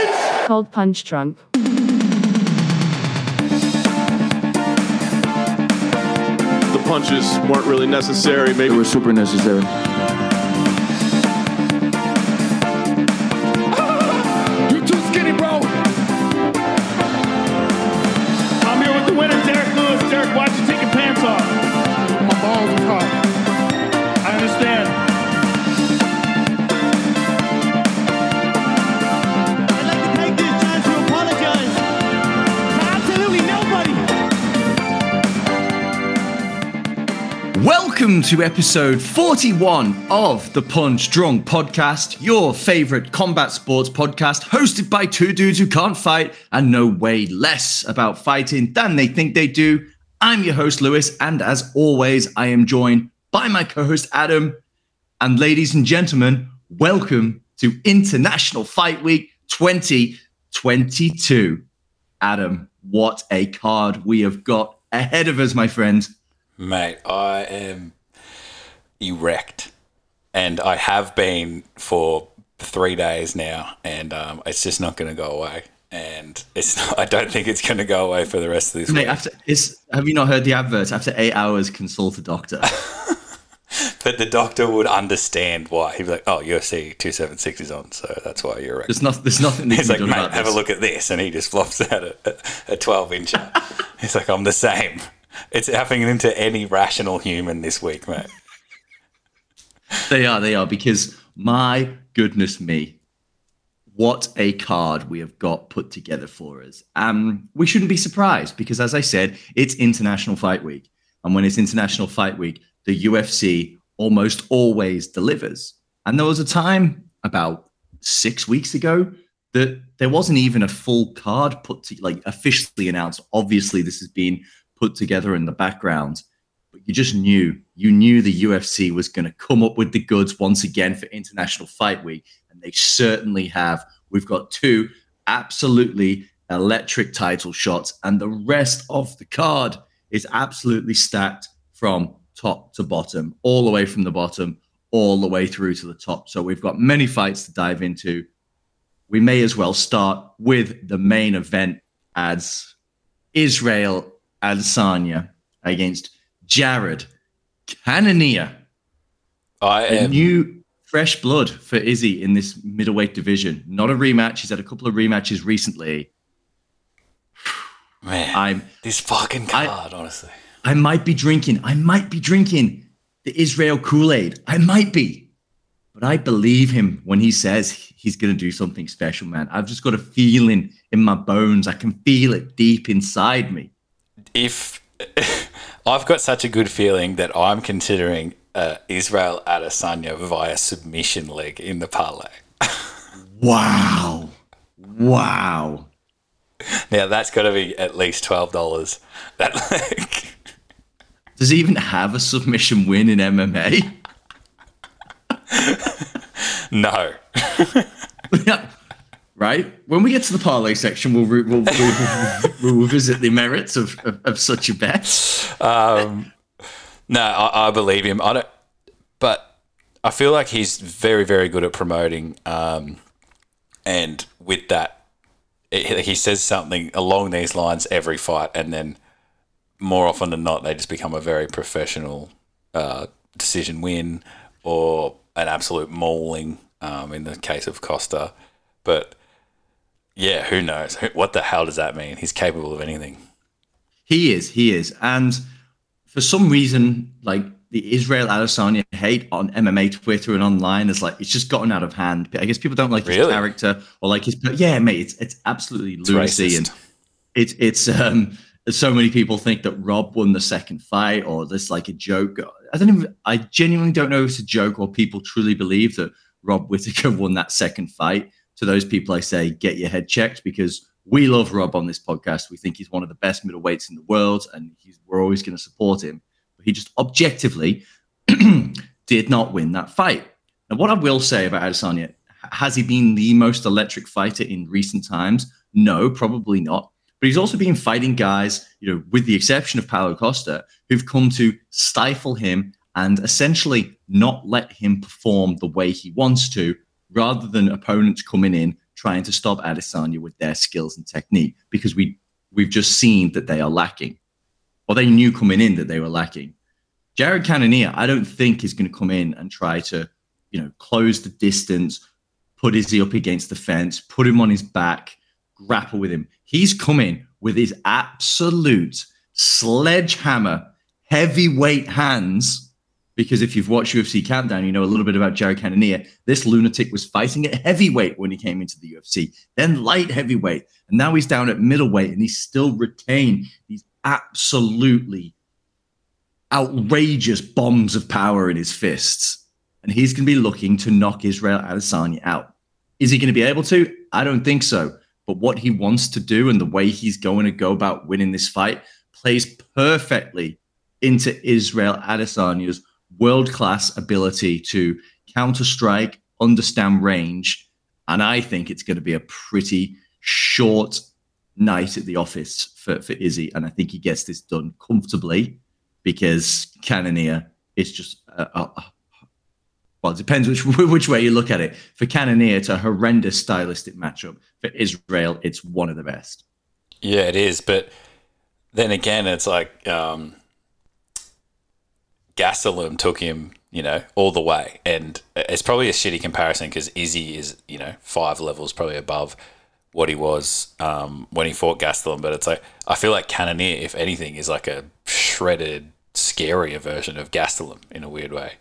It's called Punch Drunk. The punches weren't really necessary. Maybe. They Maybe were super necessary. Welcome to episode 41 of the Punch Drunk podcast, your favorite combat sports podcast, hosted by two dudes who can't fight and know way less about fighting than they think they do. I'm your host, Lewis, and as always, I am joined by my co host, Adam. And ladies and gentlemen, welcome to International Fight Week 2022. Adam, what a card we have got ahead of us, my friend. Mate, I am erect, and I have been for three days now, and um, it's just not going to go away. And it's not, I don't think it's going to go away for the rest of this Mate, week. after is have you not heard the advert? After eight hours, consult a doctor. But the doctor would understand why. He'd be like, "Oh, UFC two seven six is on, so that's why you're erect." There's not. There's nothing. He's like, "Mate, have a look at this," and he just flops out a, a twelve incher. He's like, "I'm the same." It's happening to any rational human this week, mate. They are. They are because my goodness me, what a card we have got put together for us. Um, we shouldn't be surprised because, as I said, it's International Fight Week, and when it's International Fight Week, the UFC almost always delivers. And there was a time about six weeks ago that there wasn't even a full card put to like officially announced. Obviously, this has been put together in the background, but you just knew you knew the UFC was going to come up with the goods once again for International Fight Week, and they certainly have. We've got two absolutely electric title shots, and the rest of the card is absolutely stacked from top to bottom, all the way from the bottom, all the way through to the top. So we've got many fights to dive into. We may as well start with the main event as Israel Adesanya against Jared Cannonier. I A am new fresh blood for Izzy in this middleweight division. Not a rematch. He's had a couple of rematches recently. man. I'm this fucking I- card, honestly. I might be drinking. I might be drinking the Israel Kool-Aid. I might be. But I believe him when he says he's going to do something special, man. I've just got a feeling in my bones. I can feel it deep inside me. if I've got such a good feeling that I'm considering uh, Israel Adesanya via submission leg in the parlay. Wow. Wow. Now that's got to be at least twelve dollars. That leg. Does he even have a submission win in MMA? no, right? When we get to the parlay section, we'll, re- we'll, we'll, we'll revisit the merits of, of, of such a bet. um, no, I, I believe him. I don't, but I feel like he's very, very good at promoting. Um, and with that, it, he says something along these lines every fight, and then more often than not, they just become a very professional uh, decision win or an absolute mauling um, in the case of Costa. But yeah, who knows? What the hell does that mean? He's capable of anything. He is, he is. And for some reason, like the Israel Adesanya hate on MMA Twitter and online is like it's just gotten out of hand. I guess people don't like his character or like his yeah, mate. It's it's absolutely lunacy racist. and it's it's um so many people think that Rob won the second fight or this like a joke. I don't even I genuinely don't know if it's a joke or people truly believe that Rob Whittaker won that second fight. To those people, I say get your head checked because we love Rob on this podcast. We think he's one of the best middleweights in the world, and we're always going to support him. But he just objectively did not win that fight. Now, what I will say about Adesanya, has he been the most electric fighter in recent times? No, probably not. But he's also been fighting guys, you know, with the exception of Paulo Costa, who've come to stifle him and essentially not let him perform the way he wants to, rather than opponents coming in trying to stop Adesanya with their skills and technique, because we we've just seen that they are lacking, or they knew coming in that they were lacking. Jared Cannonier, I don't think is going to come in and try to, you know, close the distance, put Izzy up against the fence, put him on his back, grapple with him. He's coming with his absolute sledgehammer, heavyweight hands. Because if you've watched UFC Countdown, you know a little bit about Jared Cannonier. This lunatic was fighting at heavyweight when he came into the UFC, then light heavyweight, and now he's down at middleweight, and he's still retained these absolutely outrageous bombs of power in his fists. And he's going to be looking to knock Israel Adesanya out. Is he going to be able to? I don't think so. But what he wants to do and the way he's going to go about winning this fight plays perfectly into Israel Adesanya's world class ability to counter strike, understand range. And I think it's going to be a pretty short night at the office for, for Izzy. And I think he gets this done comfortably because Cannonier is just, a, a, a, well, it depends which, which way you look at it. For Cannonier, it's a horrendous stylistic matchup. For Israel, it's one of the best. Yeah, it is. But then again, it's like um, Gastelum took him, you know, all the way, and it's probably a shitty comparison because Izzy is, you know, five levels probably above what he was um, when he fought Gastelum. But it's like I feel like Cannonier, if anything, is like a shredded, scarier version of Gastelum in a weird way,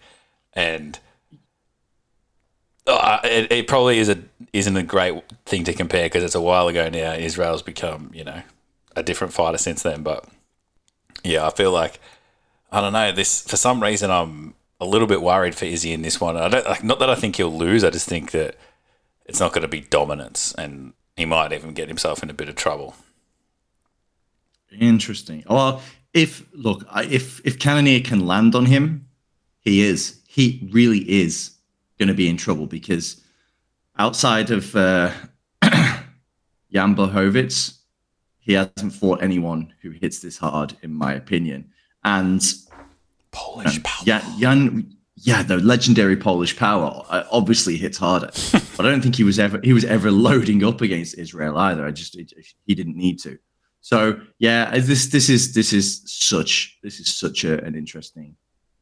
and. Uh, it, it probably is a isn't a great thing to compare because it's a while ago now. Israel's become you know a different fighter since then. But yeah, I feel like I don't know this for some reason. I'm a little bit worried for Izzy in this one. I don't like not that I think he'll lose. I just think that it's not going to be dominance, and he might even get himself in a bit of trouble. Interesting. Well, if look, if if Cannonier can land on him, he is. He really is going to be in trouble because outside of uh, Jan Blachowicz, he hasn't fought anyone who hits this hard, in my opinion. And Polish power. Yeah, Jan, yeah, the legendary Polish power uh, obviously hits harder, but I don't think he was ever he was ever loading up against Israel either. I just it, he didn't need to. So yeah, this this is this is such this is such a, an interesting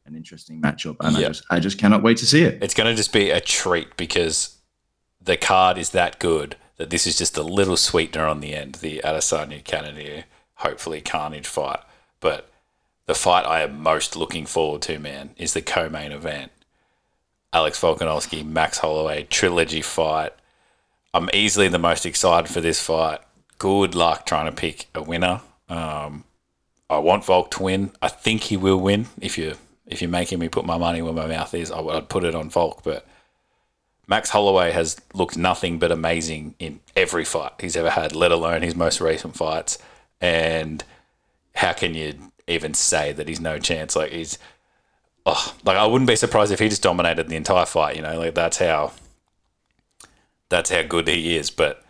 an interesting matchup, and Yep. I just I just cannot wait to see it. It's going to just be a treat because the card is that good that this is just a little sweetener on the end. The Adesanya Cannonier, hopefully Carnage fight, but the fight I am most looking forward to, man, is the co-main event. Alex Volkanovski, Max Holloway trilogy fight. I'm easily the most excited for this fight. Good luck trying to pick a winner. Um, I want Volk to win. I think he will win. If you if you're making me put my money where my mouth is, I would put it on Volk. But Max Holloway has looked nothing but amazing in every fight he's ever had, let alone his most recent fights. And how can you even say that he's no chance? Like he's, oh, like I wouldn't be surprised if he just dominated the entire fight. You know, like that's how, that's how good he is. But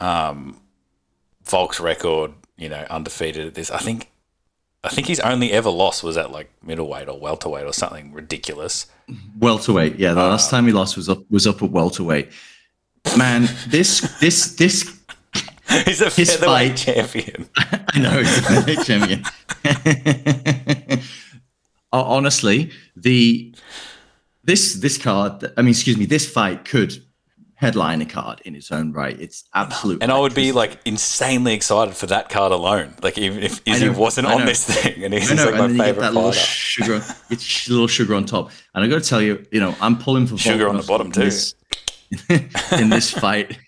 um, Volk's record, you know, undefeated at this. I think, I think his only ever loss was at like middleweight or welterweight or something ridiculous. Welterweight, yeah. The last time he lost was up was up at welterweight. Man, this this this He's a His featherweight fight- champion. I know he's a champion. Uh, Honestly, the this this card, I mean, excuse me, this fight could headline a card in its own right. It's absolute. And I would be like insanely excited for that card alone. Like even if Izzy know, wasn't on this thing, and he's like and my you favorite that little sugar, it's a little sugar on top. And I got to tell you, you know, I'm pulling for Sugar on the bottom too. this- in this fight,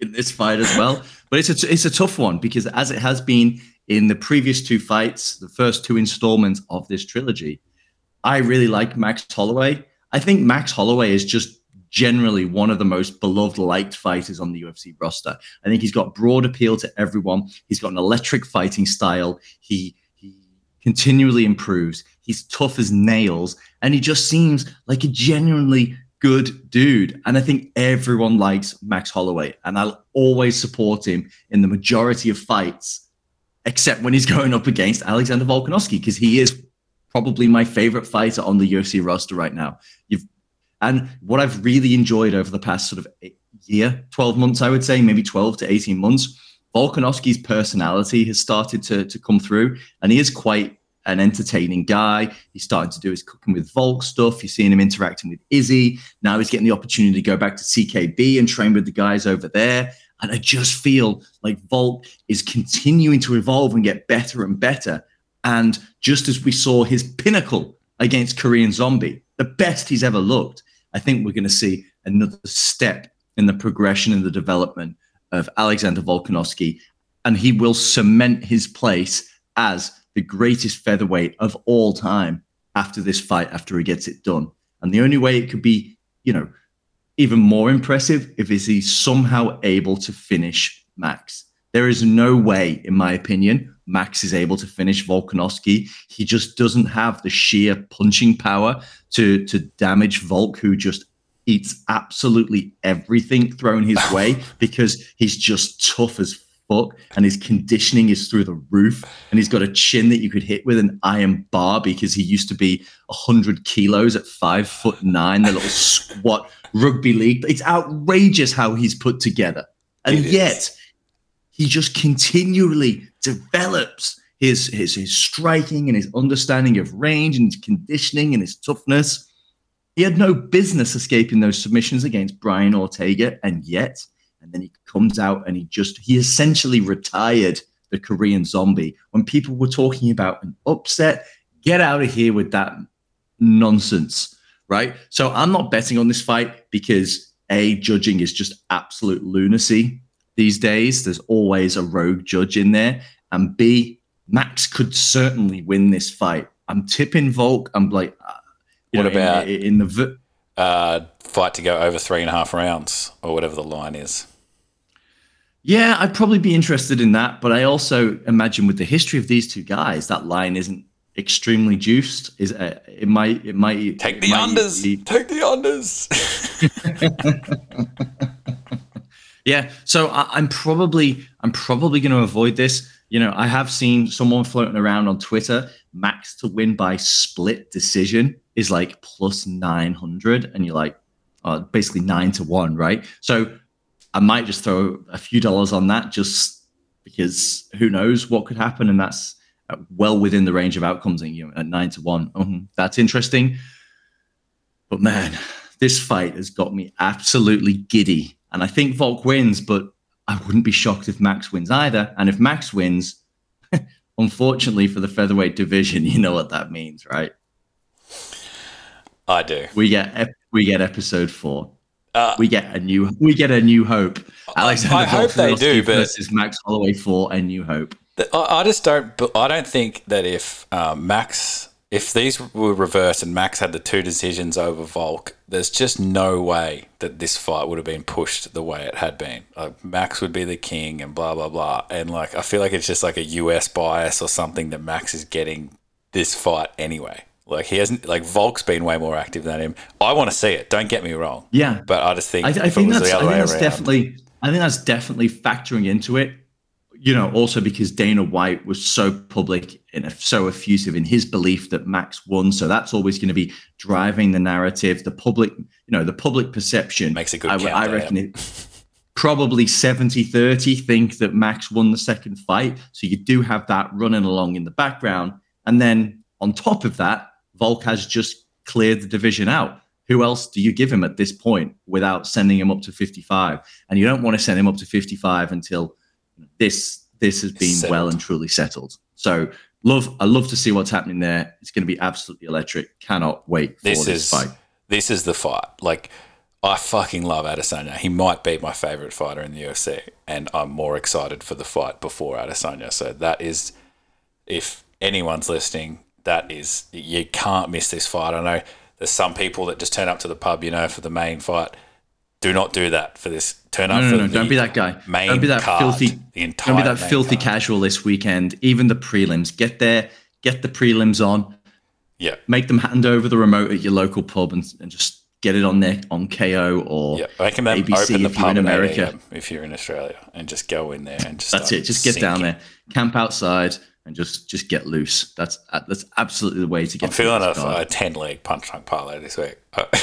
in this fight as well. But it's a it's a tough one because as it has been in the previous two fights, the first two installments of this trilogy, I really like Max Holloway. I think Max Holloway is just generally one of the most beloved liked fighters on the UFC roster. I think he's got broad appeal to everyone. He's got an electric fighting style. He he continually improves. He's tough as nails and he just seems like a genuinely good dude. And I think everyone likes Max Holloway and I'll always support him in the majority of fights except when he's going up against Alexander Volkanovski because he is probably my favorite fighter on the UFC roster right now. You've and what I've really enjoyed over the past sort of year, 12 months, I would say, maybe 12 to 18 months, Volkanovski's personality has started to, to come through, and he is quite an entertaining guy. He's starting to do his cooking with Volk stuff. You're seeing him interacting with Izzy. Now he's getting the opportunity to go back to CKB and train with the guys over there. And I just feel like Volk is continuing to evolve and get better and better. And just as we saw his pinnacle against Korean Zombie, the best he's ever looked, I think we're going to see another step in the progression and the development of Alexander Volkanovski. And he will cement his place as the greatest featherweight of all time after this fight, after he gets it done. And the only way it could be, you know, even more impressive if is he's somehow able to finish Max. There is no way, in my opinion, Max is able to finish Volkanovski. He just doesn't have the sheer punching power to to damage Volk, who just eats absolutely everything thrown his way because he's just tough as fuck and his conditioning is through the roof and he's got a chin that you could hit with an iron bar because he used to be 100 kilos at five foot nine the little squat rugby league. It's outrageous how he's put together. And yet he just continually develops his, his his striking and his understanding of range and his conditioning and his toughness. He had no business escaping those submissions against Brian Ortega, and yet, and then he comes out and he just he essentially retired the Korean zombie. When people were talking about an upset, get out of here with that nonsense, right? So I'm not betting on this fight because a judging is just absolute lunacy these days. There's always a rogue judge in there, and b Max could certainly win this fight. I'm tipping Volk. I'm like, uh, What know, about- in, in the v- Uh, fight to go over three and a half rounds or whatever the line is. Yeah, I'd probably be interested in that, but I also imagine with the history of these two guys, that line isn't extremely juiced. Is uh, it might it might Take it the might unders. be- Take the unders. yeah, so I, I'm probably I'm probably going to avoid this. You know, I have seen someone floating around on Twitter. Max to win by split decision is like plus nine hundred, and you're like, uh, basically nine to one, right? So I might just throw a few dollars on that, just because who knows what could happen, and that's uh, well within the range of outcomes. And you know, at nine to one, Mhm, that's interesting. But man, this fight has got me absolutely giddy, and I think Volk wins, but I wouldn't be shocked if Max wins either. And if Max wins, unfortunately for the featherweight division, you know what that means, right? I do. We get ep- we get episode four. Uh, we get a new we get a new hope. Alexander I hope they do, but- versus Max Holloway for a new hope. I, I just don't. I don't think that if um, Max, if these were reversed and Max had the two decisions over Volk, there's just no way that this fight would have been pushed the way it had been. Like Max would be the king and blah blah blah. And like I feel like it's just like a US bias or something that Max is getting this fight anyway. Like he hasn't. Like Volk's been way more active than him. I want to see it. Don't get me wrong. Yeah, But I just think I, I think that's the I think that's around, definitely I think that's definitely factoring into it. You know, also because Dana White was so public and so effusive in his belief that Max won, so that's always going to be driving the narrative. The public, you know, the public perception Makes a good I, count I reckon it probably 70-30 think that Max won the second fight. So you do have that running along in the background, and then on top of that, Volk has just cleared the division out. Who else do you give him at this point without sending him up to 55? And you don't want to send him up to 55 until this this has been well and truly settled. So love I love to see what's happening there. It's going to be absolutely electric. Cannot wait for this this, is fight. this is the fight. Like I fucking love Adesanya. He might be my favorite fighter in the UFC, and I'm more excited for the fight before Adesanya. So that is, if anyone's listening, that is you can't miss this fight. I know there's some people that just turn up to the pub, you know, for the main fight. Do not do that for this. Turn up No, for no, no! Don't be that guy. Main Don't be that card, filthy. The entire Don't be that filthy card. casual this weekend. Even the prelims. Get there. Get the prelims on. Yeah, Make them hand over the remote at your local pub and, and just get it on there on Kayo or yeah. Make them ABC open the if you're pub in in America. America if you're in Australia, and just go in there and just That's it. Just get down there, camp outside, and just just get loose. That's uh, that's absolutely the way to get. I'm feeling a, a 10 leg punch drunk parlay this week. Uh,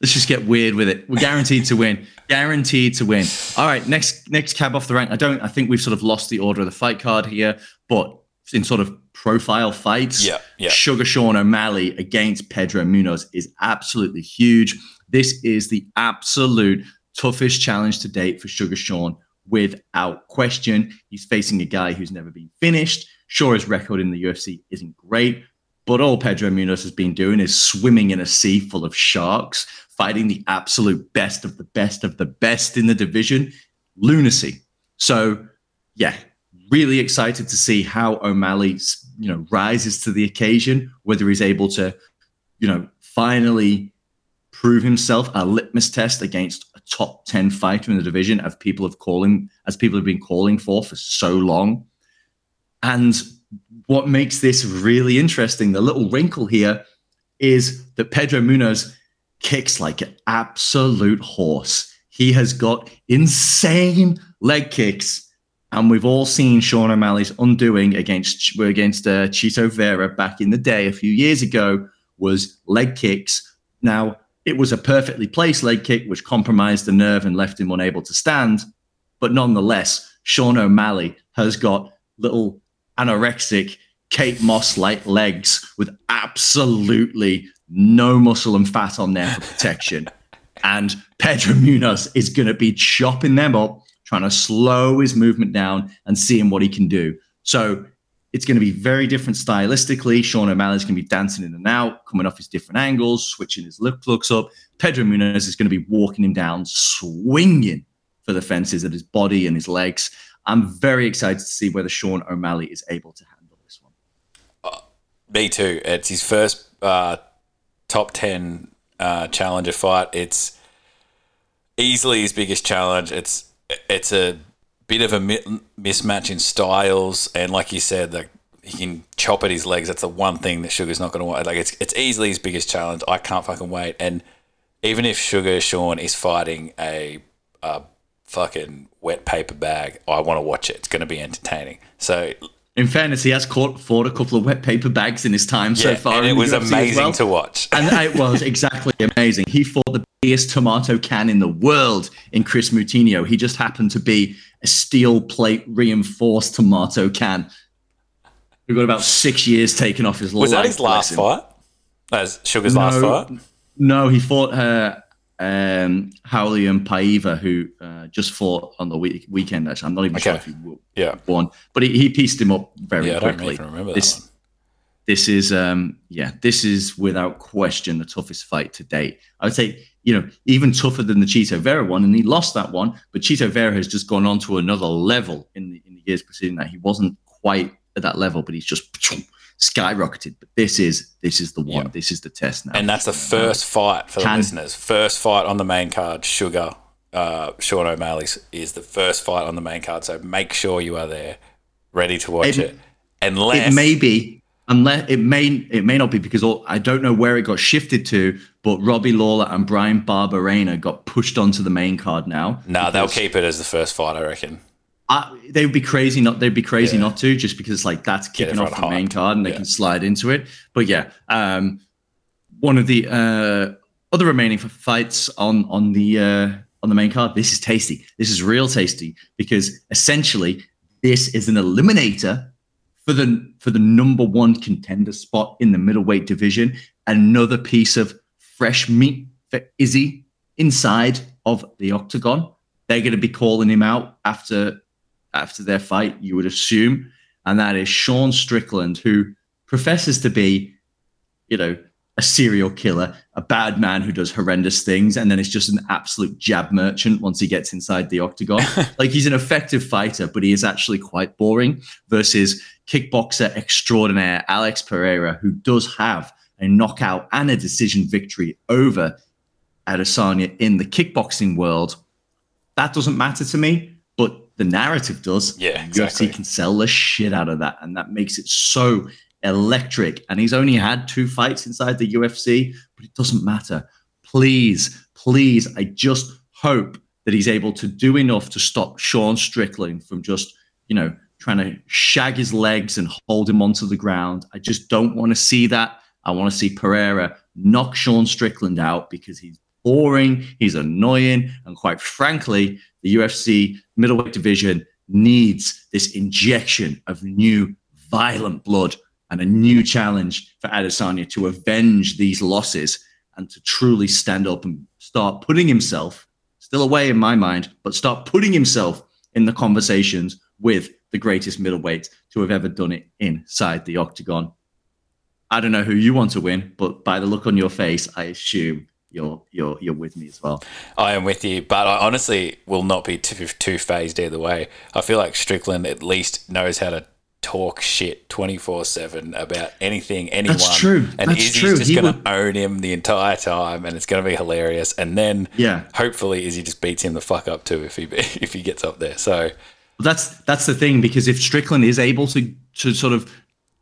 Let's just get weird with it. We're guaranteed to win. Guaranteed to win. All right, next next cab off the rank. I don't. I think we've sort of lost the order of the fight card here, but in sort of profile fights, Yeah, yeah. Sugar Sean O'Malley against Pedro Munhoz is absolutely huge. This is the absolute toughest challenge to date for Sugar Sean, without question. He's facing a guy who's never been finished. Sure, his record in the UFC isn't great, but all Pedro Munhoz has been doing is swimming in a sea full of sharks, fighting the absolute best of the best of the best in the division. Lunacy. So, yeah, really excited to see how O'Malley, you know, rises to the occasion, whether he's able to, you know, finally prove himself a litmus test against top 10 fighter in the division as people have calling as people have been calling for for so long. And what makes this really interesting, the little wrinkle here is that Pedro Munhoz kicks like an absolute horse. He has got insane leg kicks. And we've all seen Sean O'Malley's undoing against against uh, Chito Vera back in the day a few years ago was leg kicks. Now it was a perfectly placed leg kick which compromised the nerve and left him unable to stand. But nonetheless, Sean O'Malley has got little anorexic Kate Moss like legs with absolutely no muscle and fat on there for protection. and Pedro Munhoz is going to be chopping them up, trying to slow his movement down and seeing what he can do. So it's going to be very different stylistically. Sean O'Malley's going to be dancing in and out, coming off his different angles, switching his look looks up. Pedro Munhoz is going to be walking him down, swinging for the fences at his body and his legs. I'm very excited to see whether Sean O'Malley is able to handle this one. me too. It's his first uh, top 10 uh, challenger fight. It's easily his biggest challenge. It's it's a bit of a mi- mismatch in styles, and like you said, like he can chop at his legs. That's the one thing that Sugar's not going to want. Like it's it's easily his biggest challenge. I can't fucking wait. And even if Sugar Sean is fighting a, a fucking wet paper bag, I want to watch it. It's going to be entertaining. So In fairness, he has caught fought a couple of wet paper bags in his time so far. and it was UFC amazing well. to watch. and it was exactly amazing. He fought the biggest tomato can in the world in Kris Moutinho. He just happened to be a steel plate reinforced tomato can. He got about six years taken off his Was life. that his last fight? That's Sugar's last No. fight. No, he fought her, um, and Paiva, who uh, just fought on the week- weekend. Actually, I'm not even sure if he w- Yeah. won, but he, he pieced him up very Yeah, I don't quickly. even remember that this, one. this is um yeah this is without question the toughest fight to date i would say you know even tougher than the chito vera one and he lost that one but chito vera has just gone on to another level in the in the years preceding that he wasn't quite at that level but he's just skyrocketed but this is this is the one this is the test now And that's the first fight for the listeners. First fight on the main card, Sugar, uh, Sean O'Malley's is the first fight on the main card. So make sure you are there, ready to watch It- it. Unless it may be unless it may it may not be because all, I don't know where it got shifted to, but Robbie Lawler and Bryan Barberena got pushed onto the main card now. Nah, they'll keep it as the first fight, I reckon. I, they would be crazy not they'd be crazy Yeah. not to just because like that's kicking off the main card and they Yeah. can slide into it but yeah um one of the uh other remaining fights on on the uh on the main card this is tasty this is real tasty because essentially this is an eliminator for the for the number one contender spot in the middleweight division another piece of fresh meat for izzy inside of the octagon they're going to be calling him out after after their fight, you would assume, and that is Sean Strickland, who professes to be, you know, a serial killer, a bad man who does horrendous things, and then it's just an absolute jab merchant once he gets inside the octagon. like he's an effective fighter, but he is actually quite boring. Versus kickboxer extraordinaire Alex Pereira, who does have a knockout and a decision victory over Adesanya in the kickboxing world. That doesn't matter to me, but the narrative does. Yeah, UFC can sell the shit out of that, and that makes it so electric. And he's only had two fights inside the UFC, but it doesn't matter. Please, please, I just hope that he's able to do enough to stop Sean Strickland from just, you know, trying to shag his legs and hold him onto the ground. I just don't want to see that. I want to see Pereira knock Sean Strickland out because he's boring, he's annoying, and quite frankly, the UFC middleweight division needs this injection of new violent blood and a new challenge for Adesanya to avenge these losses and to truly stand up and start putting himself still away in my mind, but start putting himself in the conversations with the greatest middleweight to have ever done it inside the octagon. I don't know who you want to win, but by the look on your face, I assume you're you're you're with me as well. I am with you, but I honestly will not be too, too phased either way. I feel like Strickland at least knows how to talk shit 24-7 about anything anyone That's true. and That's Izzy's true. just He going would- to own him the entire time and it's going to be hilarious and then Yeah. hopefully Izzy just beats him the fuck up too if he if he gets up there so That's that's the thing because if Strickland is able to to sort of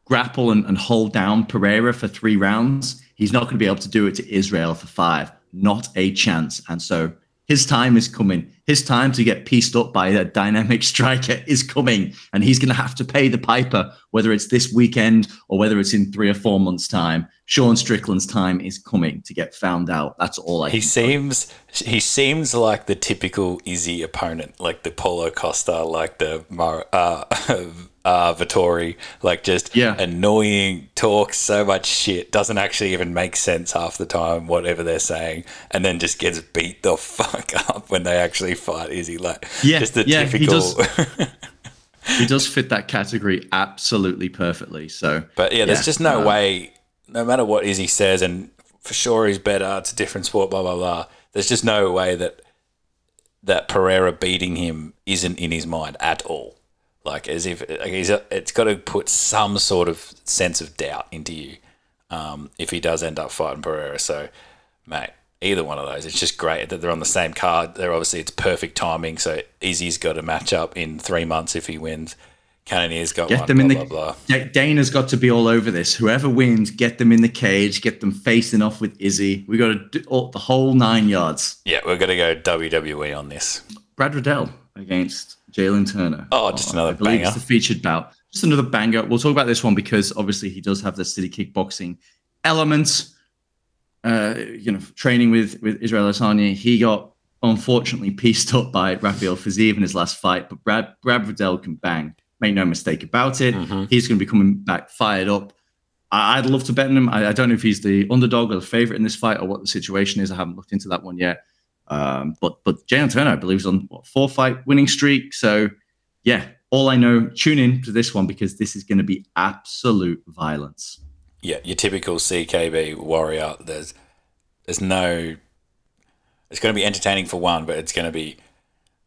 grapple and, and hold down Pereira for three rounds, he's not going to be able to do it to Israel for five. Not a chance. And so his time is coming. His time to get pieced up by a dynamic striker is coming, and he's going to have to pay the piper, whether it's this weekend or whether it's in three or four months' time. Sean Strickland's time is coming to get found out. That's all I. he seems he seems like the typical Izzy opponent like the Paulo Costa like the Mar- uh, uh, Vettori like just Yeah. annoying talks so much shit doesn't actually even make sense half the time whatever they're saying and then just gets beat the fuck up when they actually fight Izzy like Yeah, just the yeah, he does. he does fit that category absolutely perfectly. So, But yeah, there's just no uh, way, no matter what Izzy says, and for sure he's better, it's a different sport, blah, blah, blah. There's just no way that that Pereira beating him isn't in his mind at all. Like, as if like it's got to put some sort of sense of doubt into you um, if he does end up fighting Pereira. So, mate, either one of those, it's just great that they're on the same card. They're obviously, it's perfect timing. So, Izzy's got a match up in three months if he wins. Cannonier's got get one, them blah, in the. blah, blah. Dana's got to be all over this. Whoever wins, get them in the cage, get them facing off with Izzy. We got to do all, the whole nine yards. Yeah, we're going to go WWE on this. Brad Riddell against Jalin Turner. Oh, just another I believe banger. It's the featured bout. Just another banger. We'll talk about this one because obviously he does have the city kickboxing element. Uh, you know, training with with Israel Adesanya, he got unfortunately pieced up by Rafael Fiziev in his last fight, but Brad Brad Riddell can bang. Make no mistake about it. Mm-hmm. He's going to be coming back fired up. I- I'd love to bet on him. I, I don't know if he's the underdog or the favorite in this fight or what the situation is. I haven't looked into that one yet. Um, but but Jalin Turner, I believe, is on what, four fight winning streak. So yeah, all I know, tune in to this one because this is going to be absolute violence. Yeah, your typical CKB warrior. There's, there's no. It's going to be entertaining for one, but it's going to be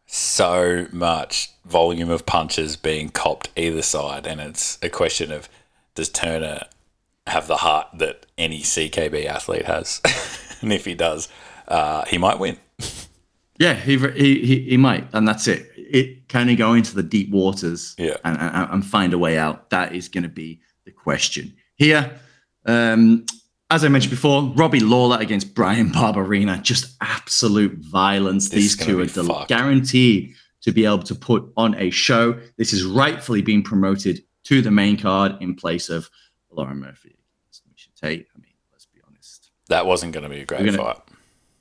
so much volume of punches being copped either side, and it's a question of does Turner have the heart that any CKB athlete has, and if he does, uh, he might win. Yeah, he he he, he might, and that's it. It kind of go into the deep waters, Yeah. and, and, and find a way out. That is going to be the question here. Um, as I mentioned before, Robbie Lawler against Bryan Barberena, just absolute violence. This These two are del- guaranteed to be able to put on a show. This is rightfully being promoted to the main card in place of Lauren Murphy against Miesha Tate. I mean, let's be honest, That wasn't going to be a great gonna- fight.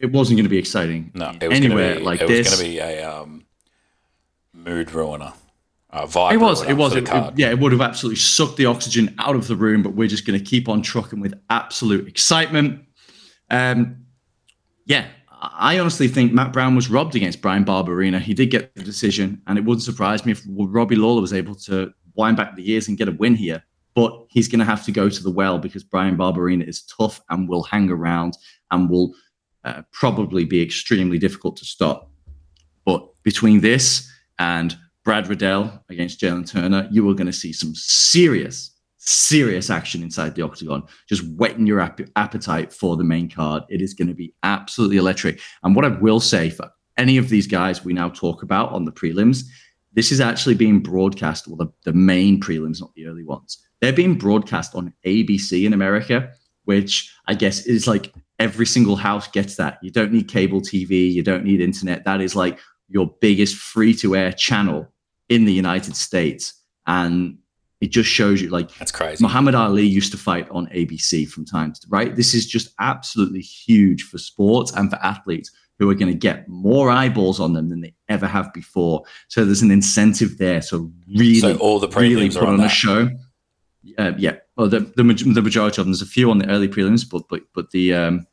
It wasn't going to be exciting. No, it was anywhere going to be like it this. was going to be a um, mood ruiner, a vibe. It was. It was. It, it- yeah, it would have absolutely sucked the oxygen out of the room, but we're just going to keep on trucking with absolute excitement. Um, yeah, I I honestly think Matt Brown was robbed against Bryan Barberena. He did get the decision, and it wouldn't surprise me if Robbie Lawler was able to wind back the years and get a win here. But he's going to have to go to the well because Bryan Barberena is tough and will hang around and will uh, probably be extremely difficult to stop. But between this and Brad Riddell against Jalin Turner, you are going to see some serious, serious action inside the octagon, just whetting your ap- appetite for the main card. It is going to be absolutely electric. And what I will say for any of these guys we now talk about on the prelims, this is actually being broadcast, well, the, the main prelims, not the early ones. They're being broadcast on ABC in America, which I guess is like every single house gets that. You don't need cable TV, you don't need internet. That is like your biggest free to air channel in the United States. and it just shows you like That's crazy. Muhammad Ali used to fight on ABC from time to right. This is just absolutely huge for sports and for athletes who are going to get more eyeballs on them than they ever have before. So there's an incentive there. So really, So all the really prelims put are on on a show. Uh, yeah, well, the, the the majority of them. There's a few on the early prelims, but but but the um,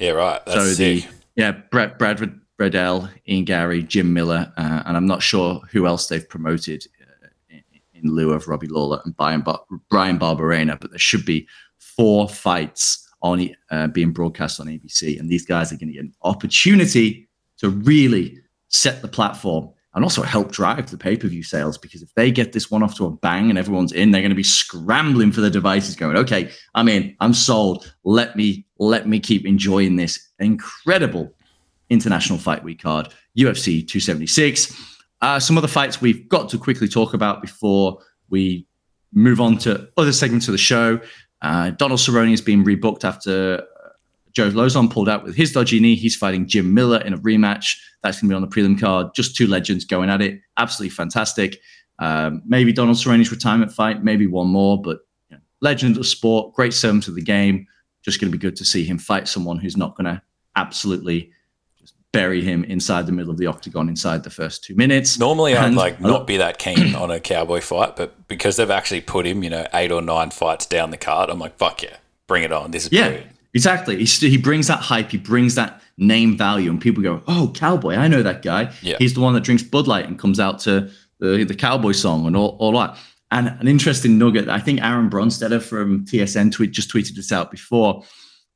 Yeah, right. That's so sick. the yeah Brad Bradford Bradell, Ian Garry, Jim Miller, uh, and I'm not sure who else they've promoted uh, in, in lieu of Robbie Lawler and Brian, Bar- Bryan Barberena, but there should be four fights on uh, being broadcast on ABC, and these guys are going to get an opportunity to really set the platform and also help drive the pay-per-view sales because if they get this one off to a bang and everyone's in they're going to be scrambling for the devices going okay i'm in i'm sold. Let me let me keep enjoying this incredible international fight week card ufc 276 uh, some of the fights we've got to quickly talk about before we move on to other segments of the show. Uh, donald cerrone has been rebooked after Joe Lauzon pulled out with his dodgy knee. He's fighting Jim Miller in a rematch. That's going to be on the prelim card. Just two legends going at it. Absolutely fantastic. Um, maybe Donald Cerrone's retirement fight, maybe one more, but you know, legend of sport, great servant to the game. Just going to be good to see him fight someone who's not going to absolutely just bury him inside the middle of the octagon inside the first two minutes. Normally, I'd And like a not be that keen on a cowboy fight, but because they've actually put him, you know, eight or nine fights down the card, I'm like, fuck yeah, bring it on. This is Yeah, brilliant. Exactly. He, st- he brings that hype. He brings that name value, and people go, "Oh, cowboy! I know that guy. Yeah. He's the one that drinks Bud Light and comes out to the, the cowboy song and all, all that." And an interesting nugget. I think Aaron Bronsteter from TSN tweet just tweeted this out before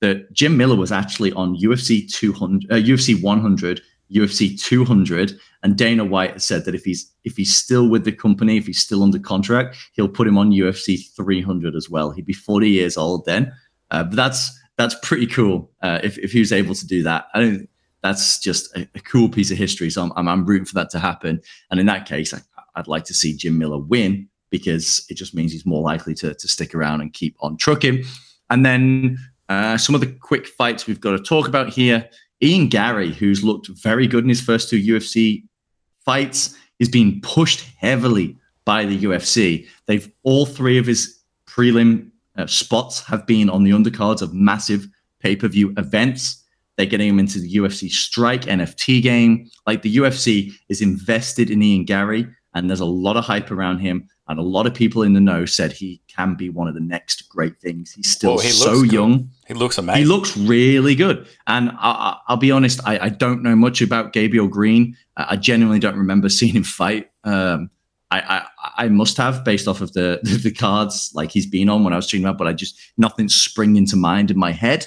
that Jim Miller was actually on UFC 200, uh, UFC 100, UFC 200, and Dana White has said that if he's if he's still with the company, if he's still under contract, he'll put him on UFC 300 as well. He'd be 40 years old then. Uh, but that's that's pretty cool uh, if if he was able to do that. I don't. That's just a, a cool piece of history. So I'm, I'm I'm rooting for that to happen. And in that case, I, I'd like to see Jim Miller win because it just means he's more likely to to stick around and keep on trucking. And then uh, some of the quick fights we've got to talk about here. Ian Garry, who's looked very good in his first two UFC fights, is being pushed heavily by the UFC. They've all three of his prelim uh, spots have been on the undercards of massive pay per view events. They're getting him into the UFC Strike NFT game. Like the UFC is invested in Ian Garry, and there's a lot of hype around him. And a lot of people in the know said he can be one of the next great things. He's still Well, he so good. young. He looks amazing. He looks really good. And I, I, I'll be honest, I, I don't know much about Gabriel Green. I, I genuinely don't remember seeing him fight. Um, I, I, I must have based off of the, the cards like he's been on when I was tuning up, but I just nothing's springing to mind in my head.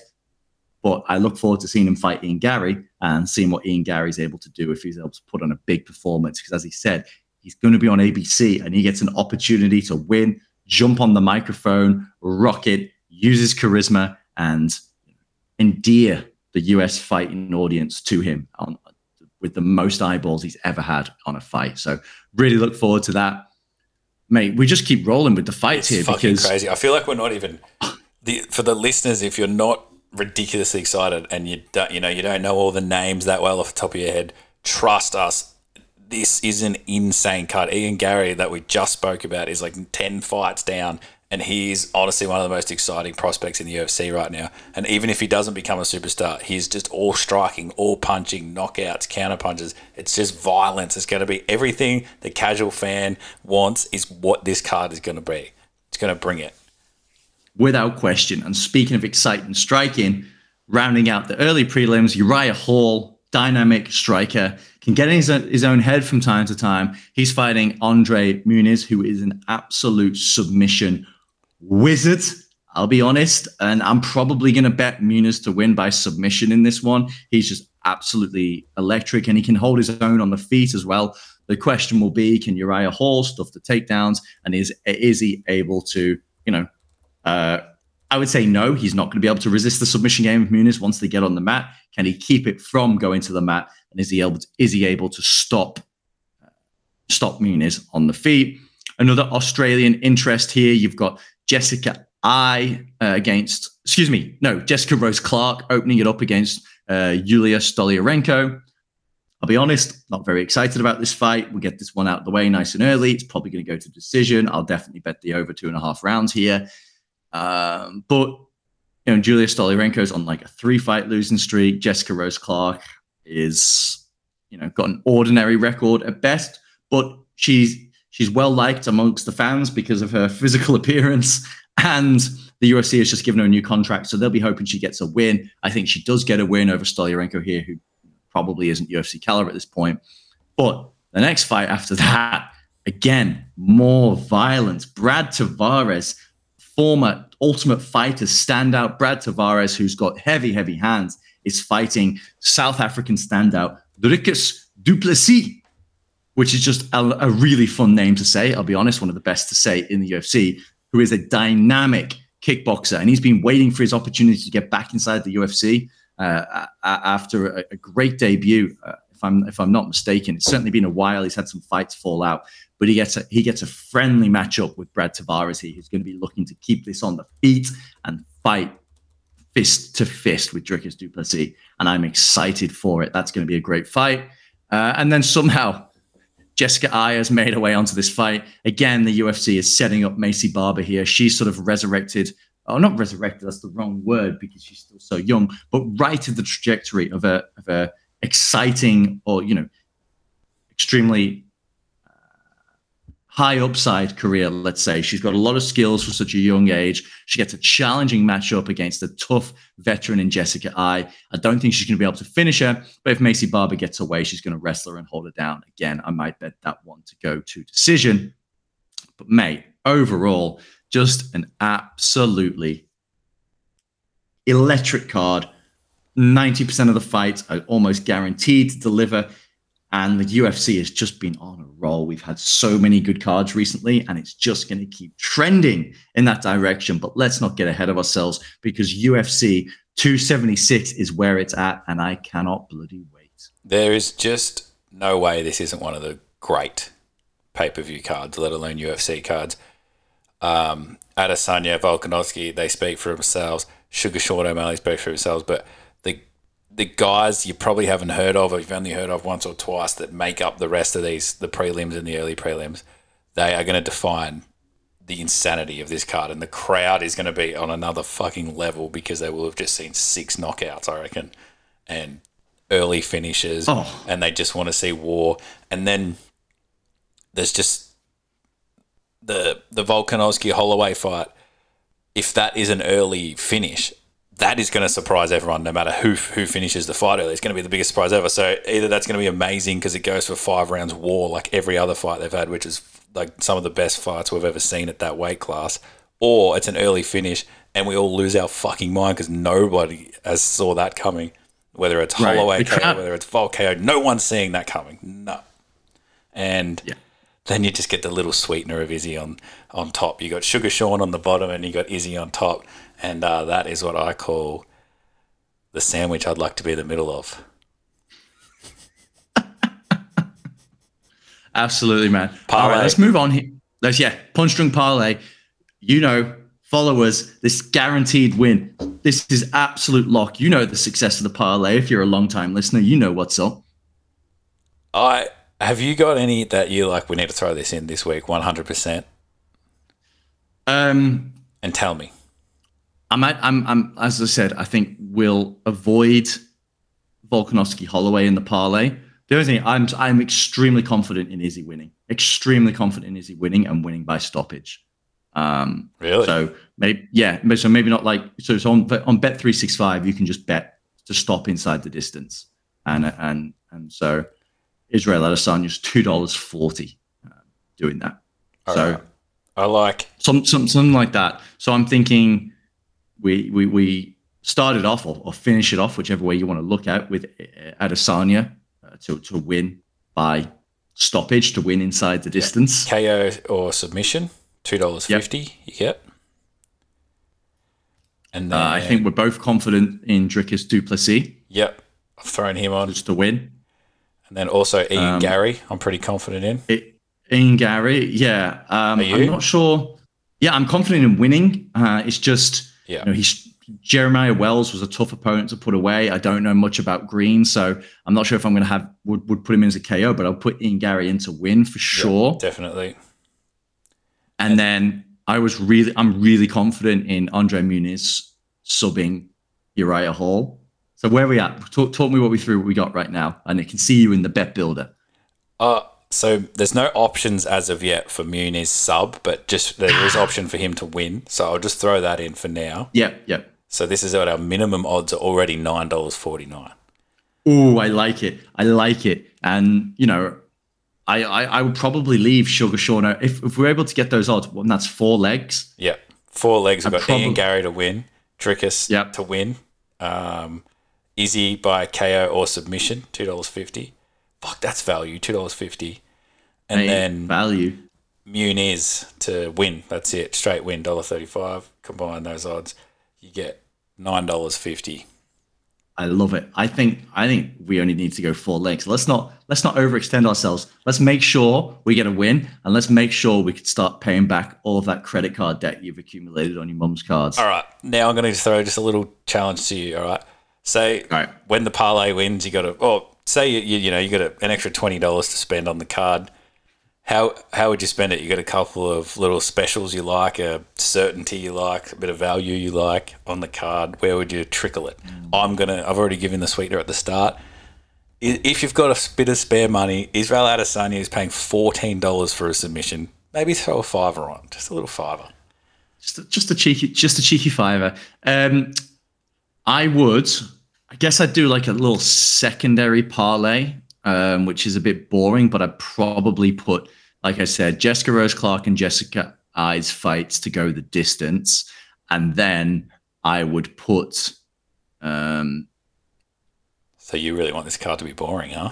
But I look forward to seeing him fight Ian Garry and seeing what Ian Garry's able to do if he's able to put on a big performance. Because as he said, he's going to be on ABC and he gets an opportunity to win, jump on the microphone, rock it, use his charisma, and endear the US fighting audience to him on, with the most eyeballs he's ever had on a fight. So really look forward to that. Mate, we just keep rolling with the fights It's here fucking because crazy. I feel like we're not even the for the listeners. If you're not ridiculously excited and you don't, you know, you don't know all the names that well off the top of your head, trust us. This is an insane card. Ian Garry that we just spoke about is like ten fights down, and he's honestly one of the most exciting prospects in the UFC right now. And even if he doesn't become a superstar, he's just all striking, all punching, knockouts, counter punches. It's just violence. It's going to be everything the casual fan wants. Is what this card is going to be. It's going to bring it. without question. And speaking of exciting striking, rounding out the early prelims, Uriah Hall, dynamic striker, can get in his, his own head from time to time. He's fighting Andre Muniz, who is an absolute submission wizard. I'll be honest, and I'm probably going to bet Muniz to win by submission in this one. He's just absolutely electric, and he can hold his own on the feet as well. The question will be: Can Uriah Hall stuff the takedowns, and is is he able to, you know, uh, I would say no. He's not going to be able to resist the submission game of Muniz once they get on the mat. Can he keep it from going to the mat? And is he able to, is he able to stop uh, stop Muniz on the feet? Another Australian interest here. You've got Jessica I uh, against excuse me no Jessica Rose Clark opening it up against uh, Julija Stoliarenko. I'll be honest, not very excited about this fight. We'll get this one out of the way nice and early. It's probably going to go to decision. I'll definitely bet the over two and a half rounds here. Um, but you know, Julija Stoliarenko's on like a three fight losing streak. Jessica Rose Clark is, you know, got an ordinary record at best, but she's she's well liked amongst the fans because of her physical appearance. And the UFC has just given her a new contract, so they'll be hoping she gets a win. I think she does get a win over Stoliarenko here, who probably isn't UFC caliber at this point. But the next fight after that, again, more violence. Brad Tavares, former Ultimate Fighter standout, Brad Tavares, who's got heavy, heavy hands, is fighting South African standout Dricus Duplessis, which is just a, a really fun name to say. I'll be honest, one of the best to say in the UFC, who is a dynamic kickboxer, and he's been waiting for his opportunity to get back inside the UFC uh, after a, a, great debut. Uh, if I'm if I'm not mistaken, it's certainly been a while. He's had some fights fall out, but he gets a he gets a friendly matchup with Brad Tavares. He, he's going to be looking to keep this on the feet and fight fist to fist with Dricus Duplessis, and I'm excited for it. That's going to be a great fight. Uh, and then somehow Jessica Eye has made her way onto this fight. Again, the UFC is setting up Maycee Barber here. She's sort of resurrected, oh, not resurrected, that's the wrong word because she's still so young, but right at the trajectory of a, of a exciting or, you know, extremely high upside career, let's say. She's got a lot of skills for such a young age. She gets a challenging matchup against a tough veteran in Jessica Eye. I don't think she's going to be able to finish her, but if Maycee Barber gets away, she's going to wrestle her and hold her down. Again, I might bet that one to go to decision. But, mate, overall, just an absolutely electric card. 90% of the fights are almost guaranteed to deliver. And the UFC has just been on a roll. We've had so many good cards recently, and it's just going to keep trending in that direction. But let's not get ahead of ourselves because UFC 276 is where it's at, and I cannot bloody wait. There is just no way this isn't one of the great pay per view cards, let alone UFC cards. Um, Adesanya, Volkanovski, they speak for themselves. Sugar Sean O'Malley speaks for themselves, but the guys you probably haven't heard of, or you've only heard of once or twice, that make up the rest of these, the prelims and the early prelims, they are going to define the insanity of this card. And the crowd is going to be on another fucking level because they will have just seen six knockouts, I reckon, and early finishes. Oh. And they just want to see war. And then there's just the, the Volkanovski Holloway fight. If that is an early finish, that is going to surprise everyone, no matter who who finishes the fight early. It's going to be the biggest surprise ever. So either that's going to be amazing because it goes for five rounds war, like every other fight they've had, which is like some of the best fights we've ever seen at that weight class, or it's an early finish and we all lose our fucking mind because nobody has saw that coming. Whether it's Right. Holloway KO, whether it's Vol KO, no one's seeing that coming. No. And Yeah. then you just get the little sweetener of Izzy on on top. You got Sugar Sean on the bottom, and you got Izzy on top, and uh, that is what I call the sandwich I'd like to be the middle of. Absolutely, man. All Parlay. right, let's move on here. Let's yeah, punch drunk parlay. You know, followers, this guaranteed win. This is absolute lock. You know the success of the parlay. If you're a long time listener, you know what's up. I have you got any that you like? We need to throw this in this week, one hundred percent, Um, and tell me. I'm, at, I'm, I'm, as I said, I think we'll avoid Volkanovski Holloway in the parlay. The only thing I'm, I'm extremely confident in Izzy winning. Extremely confident in Izzy winning and winning by stoppage. Um, Really? So maybe, yeah. So maybe not like so. It's on on Bet three six five. You can just bet to stop inside the distance, and and and so Israel Adesanya's two dollars forty uh, doing that. so Alright. I like some, some something like that. So I'm thinking we we we start it off or, or finish it off, whichever way you want to look at, with uh, Adesanya uh, to to win by stoppage to win inside the distance. KO or submission, two dollars fifty. You get. And then Uh, I think we're both confident in Dricus Duplessis Yep, I've thrown him on, just to win. and then also Ian Um, Garry. I'm pretty confident in. It, Ian Garry, yeah. Um, Are you? I'm not sure. Yeah, I'm confident in winning. Uh, it's just Yeah. you know he's Jeremiah Wells was a tough opponent to put away. I don't know much about Green, so I'm not sure if I'm going to have would, would put him in as a KO, but I'll put Ian Garry in to win for sure. Definitely. And then I was really, I'm really confident in Andre Muniz subbing Uriah Hall. So where are we at? Talk, talk me what we threw, what we got right now, and I can see you in the bet builder. Uh, so there's no options as of yet for Muniz sub, but just there is option for him to win. So I'll just throw that in for now. Yep, yep. So this is what our minimum odds are already nine dollars forty nine. Ooh, I like it. I like it. And you know, I I, I would probably leave Sugar out- if if we're able to get those odds. Well, that's four legs. Yeah, Four legs. We've got probably- Ian Garry to win, Dricus Yep. to win, um, Izzy by KO or submission, two dollars fifty. Fuck, that's value, two dollars fifty. And then value. Muniz to win. That's it. Straight win, dollar thirty five. Combine those odds, you get nine dollars fifty. I love it. I think I think we only need to go four legs. Let's not let's not overextend ourselves. Let's make sure we get a win, and let's make sure we can start paying back all of that credit card debt you've accumulated on your mum's cards. All right, now I'm going to throw just a little challenge to you. All right, say All right. when the parlay wins, you got to. Oh, say you you, you know you got a, an extra twenty dollars to spend on the card. How how would you spend it? You got a couple of little specials you like, a certainty you like, a bit of value you like on the card. Where would you trickle it? I'm gonna. I've already given the sweetener at the start. If you've got a bit of spare money, Israel Adesanya is paying fourteen dollars for a submission. Maybe throw a fiver on, just a little fiver. Just a, just a cheeky just a cheeky fiver. Um, I would. I guess I'd do like a little secondary parlay, um, which is a bit boring, but I'd probably put, like I said, Jessica Rose Clark and Jessica Eye's fights to go the distance, and then I would put. Um, So you really want this card to be boring, huh?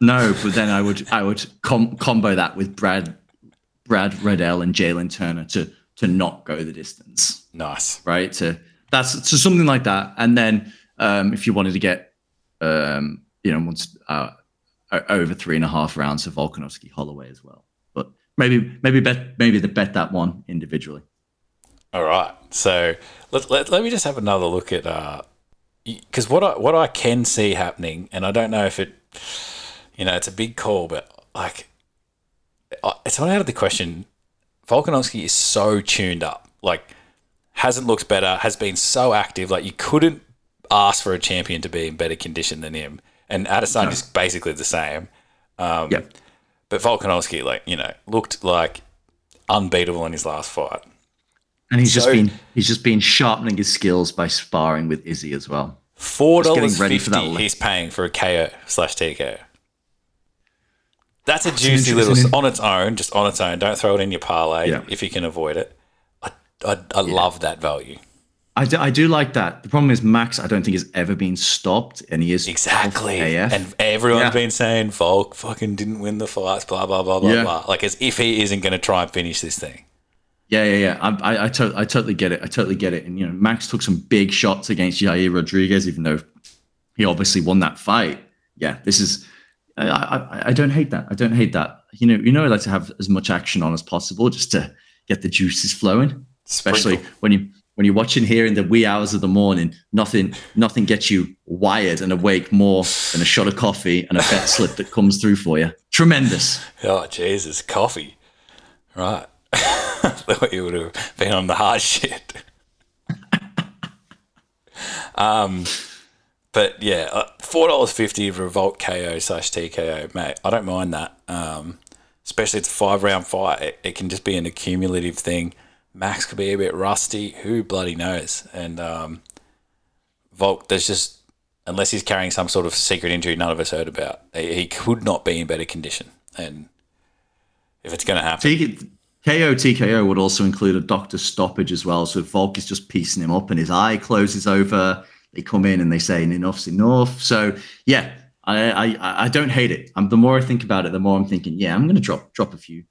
no, but then I would I would com- combo that with Brad Brad Riddell and Jalin Turner to to not go the distance. Nice. right? To that's so something like that. And then um, if you wanted to get um, you know once uh, over three and a half rounds of Volkanovski Holloway as well. But maybe maybe bet maybe the bet that one individually. All right. So let, let, let me just have another look at because what I what I can see happening, and I don't know if it, you know, it's a big call, but like, it's not out of the question. Volkanovski is so tuned up, like, hasn't looked better, has been so active. Like, you couldn't ask for a champion to be in better condition than him. And Adesanya is basically the same. Um, Yep. But Volkanovski, like, you know, looked like unbeatable in his last fight. And he's just been he's just been sharpening his skills by sparring with Izzy as well. Four dollars getting ready for that fifty. He's paying for a KO slash TKO. That's a juicy little on its own, just on its own. Don't throw it in your parlay Yeah. if you can avoid it. I, I, I love that value. I do, I do like that. The problem is Max. I don't think has ever been stopped, and he is Exactly. AF. And everyone's Yeah. been saying Volk fucking didn't win the fights, blah blah blah blah Yeah. blah. Like as if he isn't going to try and finish this thing. Yeah, yeah, yeah. I, I, I, to- I totally get it. I totally get it. And you know, Max took some big shots against Yair Rodriguez, even though he obviously won that fight. Yeah, this is. I, I, I don't hate that. I don't hate that. You know, you know, I like to have as much action on as possible, just to get the juices flowing. Especially Sprinkle. when you when you're watching here in the wee hours of the morning. Nothing, nothing gets you wired and awake more than a shot of coffee and a bet slip that comes through for you. Tremendous. Oh Jesus, coffee. Right. Thought you would have been on the hard shit. um, but yeah, uh, four dollars fifty for Revolt KO slash TKO, mate. I don't mind that. Um, especially it's a five round fight. It, it can just be an accumulative thing. Max could be a bit rusty. Who bloody knows? And um, Volk, there's just unless he's carrying some sort of secret injury none of us heard about, he, could not be in better condition. And if it's going to happen, T- KO TKO would also include a doctor stoppage as well. So Volk is just piecing him up and his eye closes over, they come in and they say enough's enough. So yeah, I I, I don't hate it. Um, the more I think about it, the more I'm thinking, yeah, I'm going to drop drop a few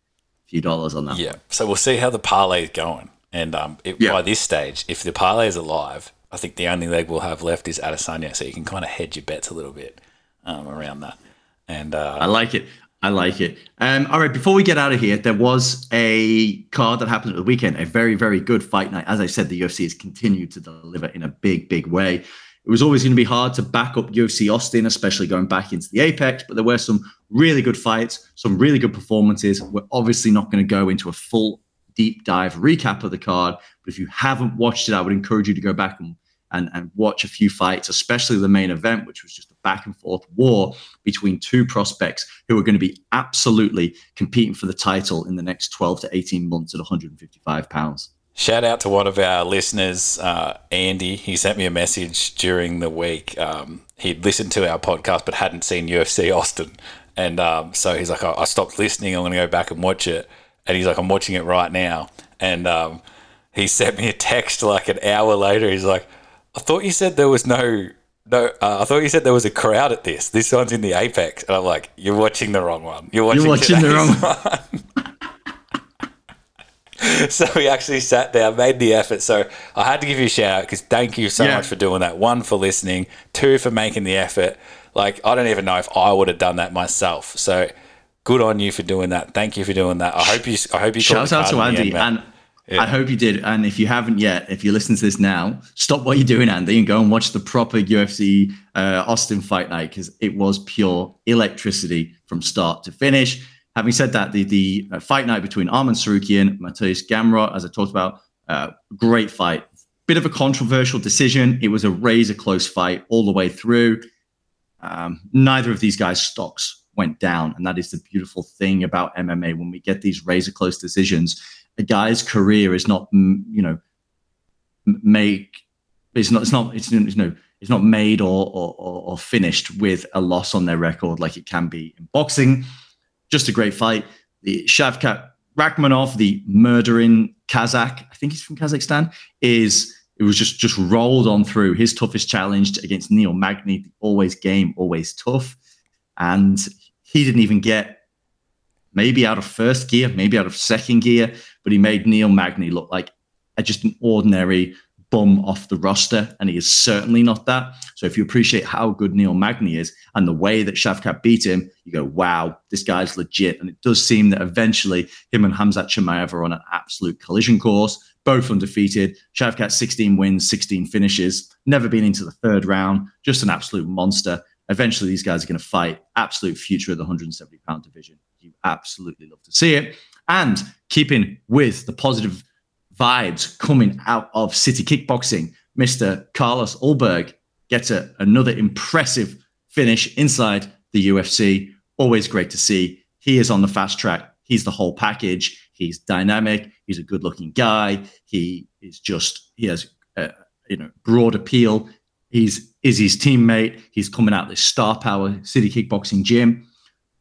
few dollars on that. Yeah. So we'll see how the parlay is going. And um, it, Yeah. by this stage, if the parlay is alive, I think the only leg we'll have left is Adesanya. So you can kind of hedge your bets a little bit um, around that. And I uh, like it. I like it. Um, all right, before we get out of here, there was a card that happened at the weekend, a very, very good fight night. As I said, the UFC has continued to deliver in a big, big way. It was always going to be hard to back up UFC Austin, especially going back into the Apex, but there were some really good fights, some really good performances. We're obviously not going to go into a full deep dive recap of the card, but if you haven't watched it, I would encourage you to go back and and, and watch a few fights, especially the main event, which was just a back and forth war between two prospects who are going to be absolutely competing for the title in the next 12 to 18 months at 155 pounds. Shout out to one of our listeners, uh, Andy. He sent me a message during the week. Um, he'd listened to our podcast but hadn't seen UFC Austin. And um, so he's like, I, I stopped listening. I'm going to go back and watch it. And he's like, I'm watching it right now. And um, he sent me a text like an hour later. He's like, I thought you said there was no no. Uh, I thought you said there was a crowd at this. This one's in the Apex, and I'm like, you're watching the wrong one. You're watching, You're watching the wrong one. so we actually sat down, made the effort. So I had to give you a shout out because thank you so Yeah. much for doing that. One for listening, two for making the effort. Like I don't even know if I would have done that myself. So good on you for doing that. Thank you for doing that. I hope you. I hope you. Shout out to card in the Andy. end, and I hope you did. And if you haven't yet, if you listen to this now, stop what you're doing, Andy, and go and watch the proper UFC uh, Austin fight night because it was pure electricity from start to finish. Having said that, the the uh, fight night between Arman Tsarukyan, Matthias Gamrot, as I talked about, uh, great fight. Bit of a controversial decision. It was a razor close fight all the way through. Um, neither of these guys' stocks went down, and that is the beautiful thing about MMA. When we get these razor close decisions, a guy's career is not, you know, make it's not it's not it's you know it's not made or or or finished with a loss on their record like it can be in boxing. Just a great fight. The Shavkat Rakhmonov, the murdering Kazakh, I think he's from Kazakhstan, is it was just just rolled on through his toughest challenge against Neil Magny, always game, always tough, and he didn't even get maybe out of first gear, maybe out of second gear, but he made Neil Magny look like just an ordinary bum off the roster, and he is certainly not that. So if you appreciate how good Neil Magny is and the way that Shavkat beat him, you go, wow, this guy's legit. And it does seem that eventually him and Hamzat Chimaev are on an absolute collision course, both undefeated. Shavkat 16 wins, 16 finishes, never been into the third round, just an absolute monster. Eventually, these guys are going to fight. Absolute future of the 170 pound division. You absolutely love to see it. And keeping with the positive vibes coming out of City Kickboxing, Mr. Carlos Ulberg gets a, another impressive finish inside the UFC. Always great to see. He is on the fast track. He's the whole package. He's dynamic. He's a good-looking guy. He is just he has uh, you know broad appeal. He's is his teammate. He's coming out this star power City Kickboxing gym.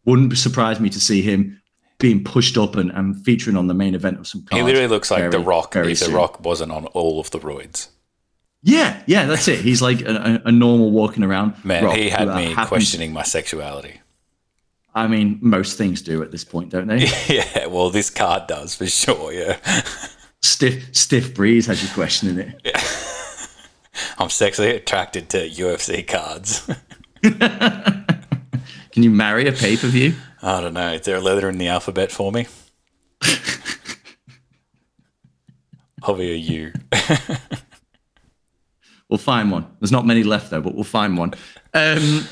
Wouldn't surprise me to see him being pushed up and, and featuring on the main event of some He cards literally looks like very, The Rock if The. Rock wasn't on all of the roids. Yeah, yeah, that's it. He's like a, a normal walking around. Man, rock he had me happens- questioning my sexuality. I mean, most things do at this point, don't they? yeah, well, this card does for sure. Yeah, stiff, stiff breeze has you questioning it. I'm sexually attracted to UFC cards. Can you marry a pay per view? I don't know. Is there a letter in the alphabet for me? Be a U. We'll find one. There's not many left though, but we'll find one. Um,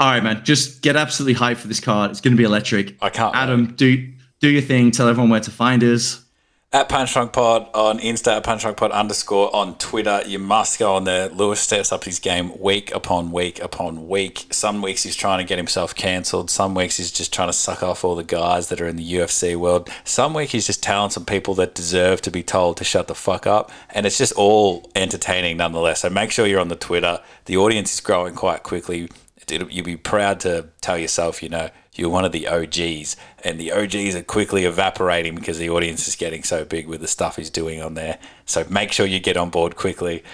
all right, man. Just get absolutely hyped for this card. It's going to be electric. I can't Adam, do do your thing. Tell everyone where to find us. At Punch Drunk Pod on Insta, at Punch Drunk Pod underscore on Twitter. You must go on there. Lewis steps up his game week upon week upon week. Some weeks he's trying to get himself cancelled. Some weeks he's just trying to suck off all the guys that are in the UFC world. Some week he's just telling some people that deserve to be told to shut the fuck up. And it's just all entertaining nonetheless. So make sure you're on the Twitter. The audience is growing quite quickly. You'll be proud to tell yourself, you know, you're one of the OGs, and the OGs are quickly evaporating because the audience is getting so big with the stuff he's doing on there. So make sure you get on board quickly.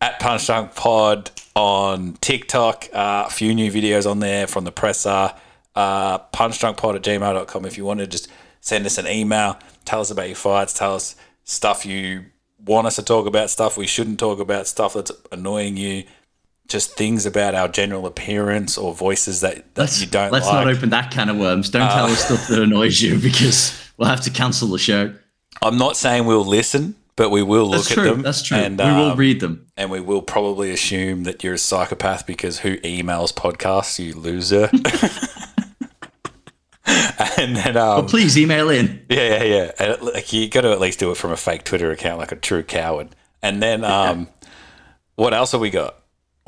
At Punch Drunk Pod on TikTok, uh, a few new videos on there from the presser. Uh, punchdrunkpod at gmail.com if you want to just send us an email, tell us about your fights, tell us stuff you want us to talk about, stuff we shouldn't talk about, stuff that's annoying you just things about our general appearance or voices that, that Let's, you don't let's like. not open that can of worms. Don't tell us stuff that annoys you because we'll have to cancel the show. I'm not saying we'll listen, but we will look That's at true. them. That's true. And, we will um, read them. and we will probably assume that you're a psychopath because who emails podcasts, you loser. and then, um, But please email in. yeah, yeah, yeah. And like, you got to at least do it from a fake Twitter account, like a true coward. And then, um, what else have we got?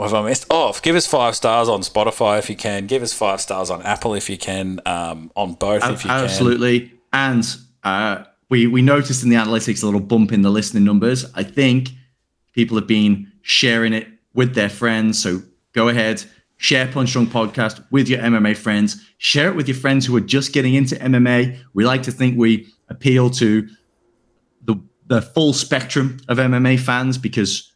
What have I missed? Oh, give us five stars on Spotify if you can. Give us five stars on Apple if you can. Um, on both if you can. Absolutely. And uh, we we noticed in the analytics a little bump in the listening numbers. I think people have been sharing it with their friends. So go ahead, share Punch Drunk Podcast with your MMA friends. Share it with your friends who are just getting into MMA. We like to think we appeal to the the full spectrum of MMA fans because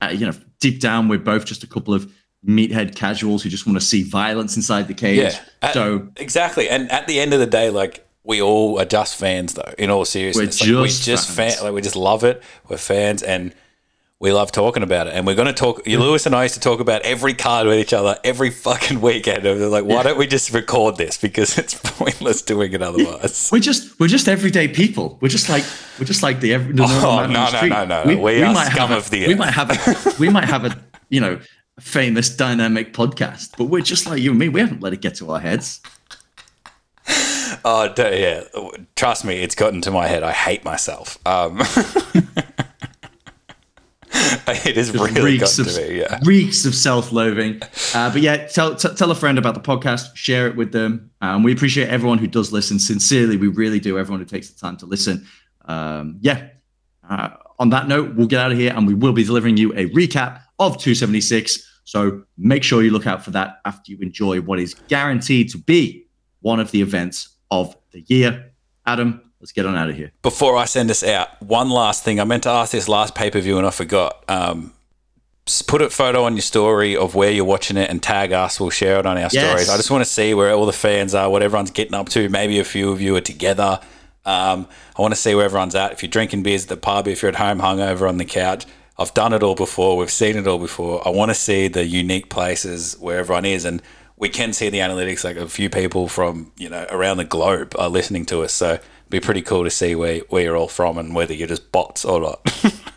uh, you know deep down we're both just a couple of meathead casuals who just want to see violence inside the cage. Yeah. Uh, So exactly. And at the end of the day, like we all are just fans, though. In all seriousness, We're like, just we just fans. fan, like we just love it. We're fans, and we love talking about it. And we're going to talk. You, Lewis and I used to talk about every card with each other every fucking weekend. And they're like, why don't we just record this because it's pointless doing it otherwise. We're just we're just everyday people. We're just like we're just like the every. The Oh, no, the no, no, no, no. We are scum have a, of the We might have a we might have a you know famous dynamic podcast, but we're just like you and me. We haven't let it get to our heads. Oh, yeah. Trust me, it's gotten to my head. I hate myself. Um, it has really reeks of to me. Yeah. reeks of self-loathing. Uh, but yeah, tell t- tell a friend about the podcast. Share it with them. Um, we appreciate everyone who does listen. Sincerely, we really do. Everyone who takes the time to listen. Um, yeah. Uh, on that note, we'll get out of here and we will be delivering you a recap of 276. So make sure you look out for that after you enjoy what is guaranteed to be one of the events of the year. Adam, let's get on out of here. Before I send us out, one last thing. I meant to ask this last pay per view and I forgot. Um, put a photo on your story of where you're watching it and tag us. We'll share it on our Yes. stories. I just want to see where all the fans are, what everyone's getting up to. Maybe a few of you are together. Um, I want to see where everyone's at. If you're drinking beers at the pub, if you're at home hungover on the couch, I've done it all before. We've seen it all before. I want to see the unique places where everyone is, and we can see the analytics. Like a few people from you know around the globe are listening to us, so be pretty cool to see where where you're all from and whether you're just bots or not.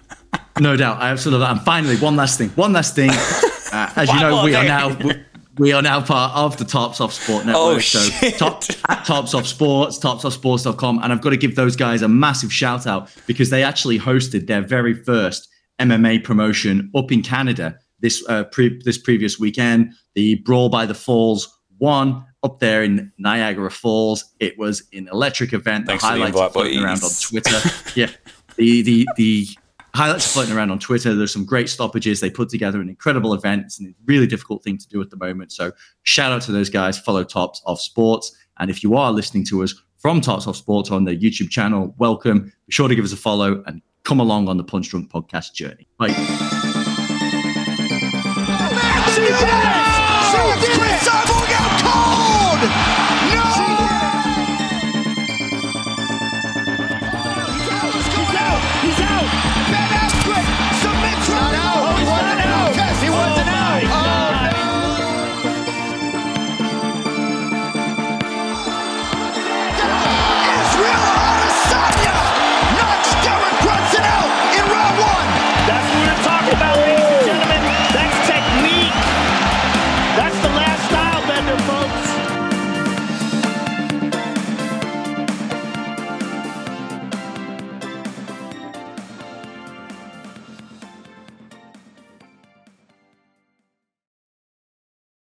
No doubt. I absolutely. And finally, one last thing. One last thing. Uh, as you know, we are now we, we are now part of the Tops Off Sport Network. Oh, so top at Tops Off Sports, topsoffsports.com. And I've got to give those guys a massive shout out because they actually hosted their very first MMA promotion up in Canada this uh, pre- this previous weekend. The Brawl by the Falls one up there in Niagara Falls. It was an electric event. The Thanks the highlights are floating around on. Twitter. yeah. The the the highlights are floating around on Twitter. There's some great stoppages. They put together an incredible event. It's a really difficult thing to do at the moment. So shout out to those guys. Follow Tops Off Sports. And if you are listening to us from Tops Off Sports on their YouTube channel, welcome. Be sure to give us a follow and come along on the Punch Drunk podcast journey. Bye. Houston.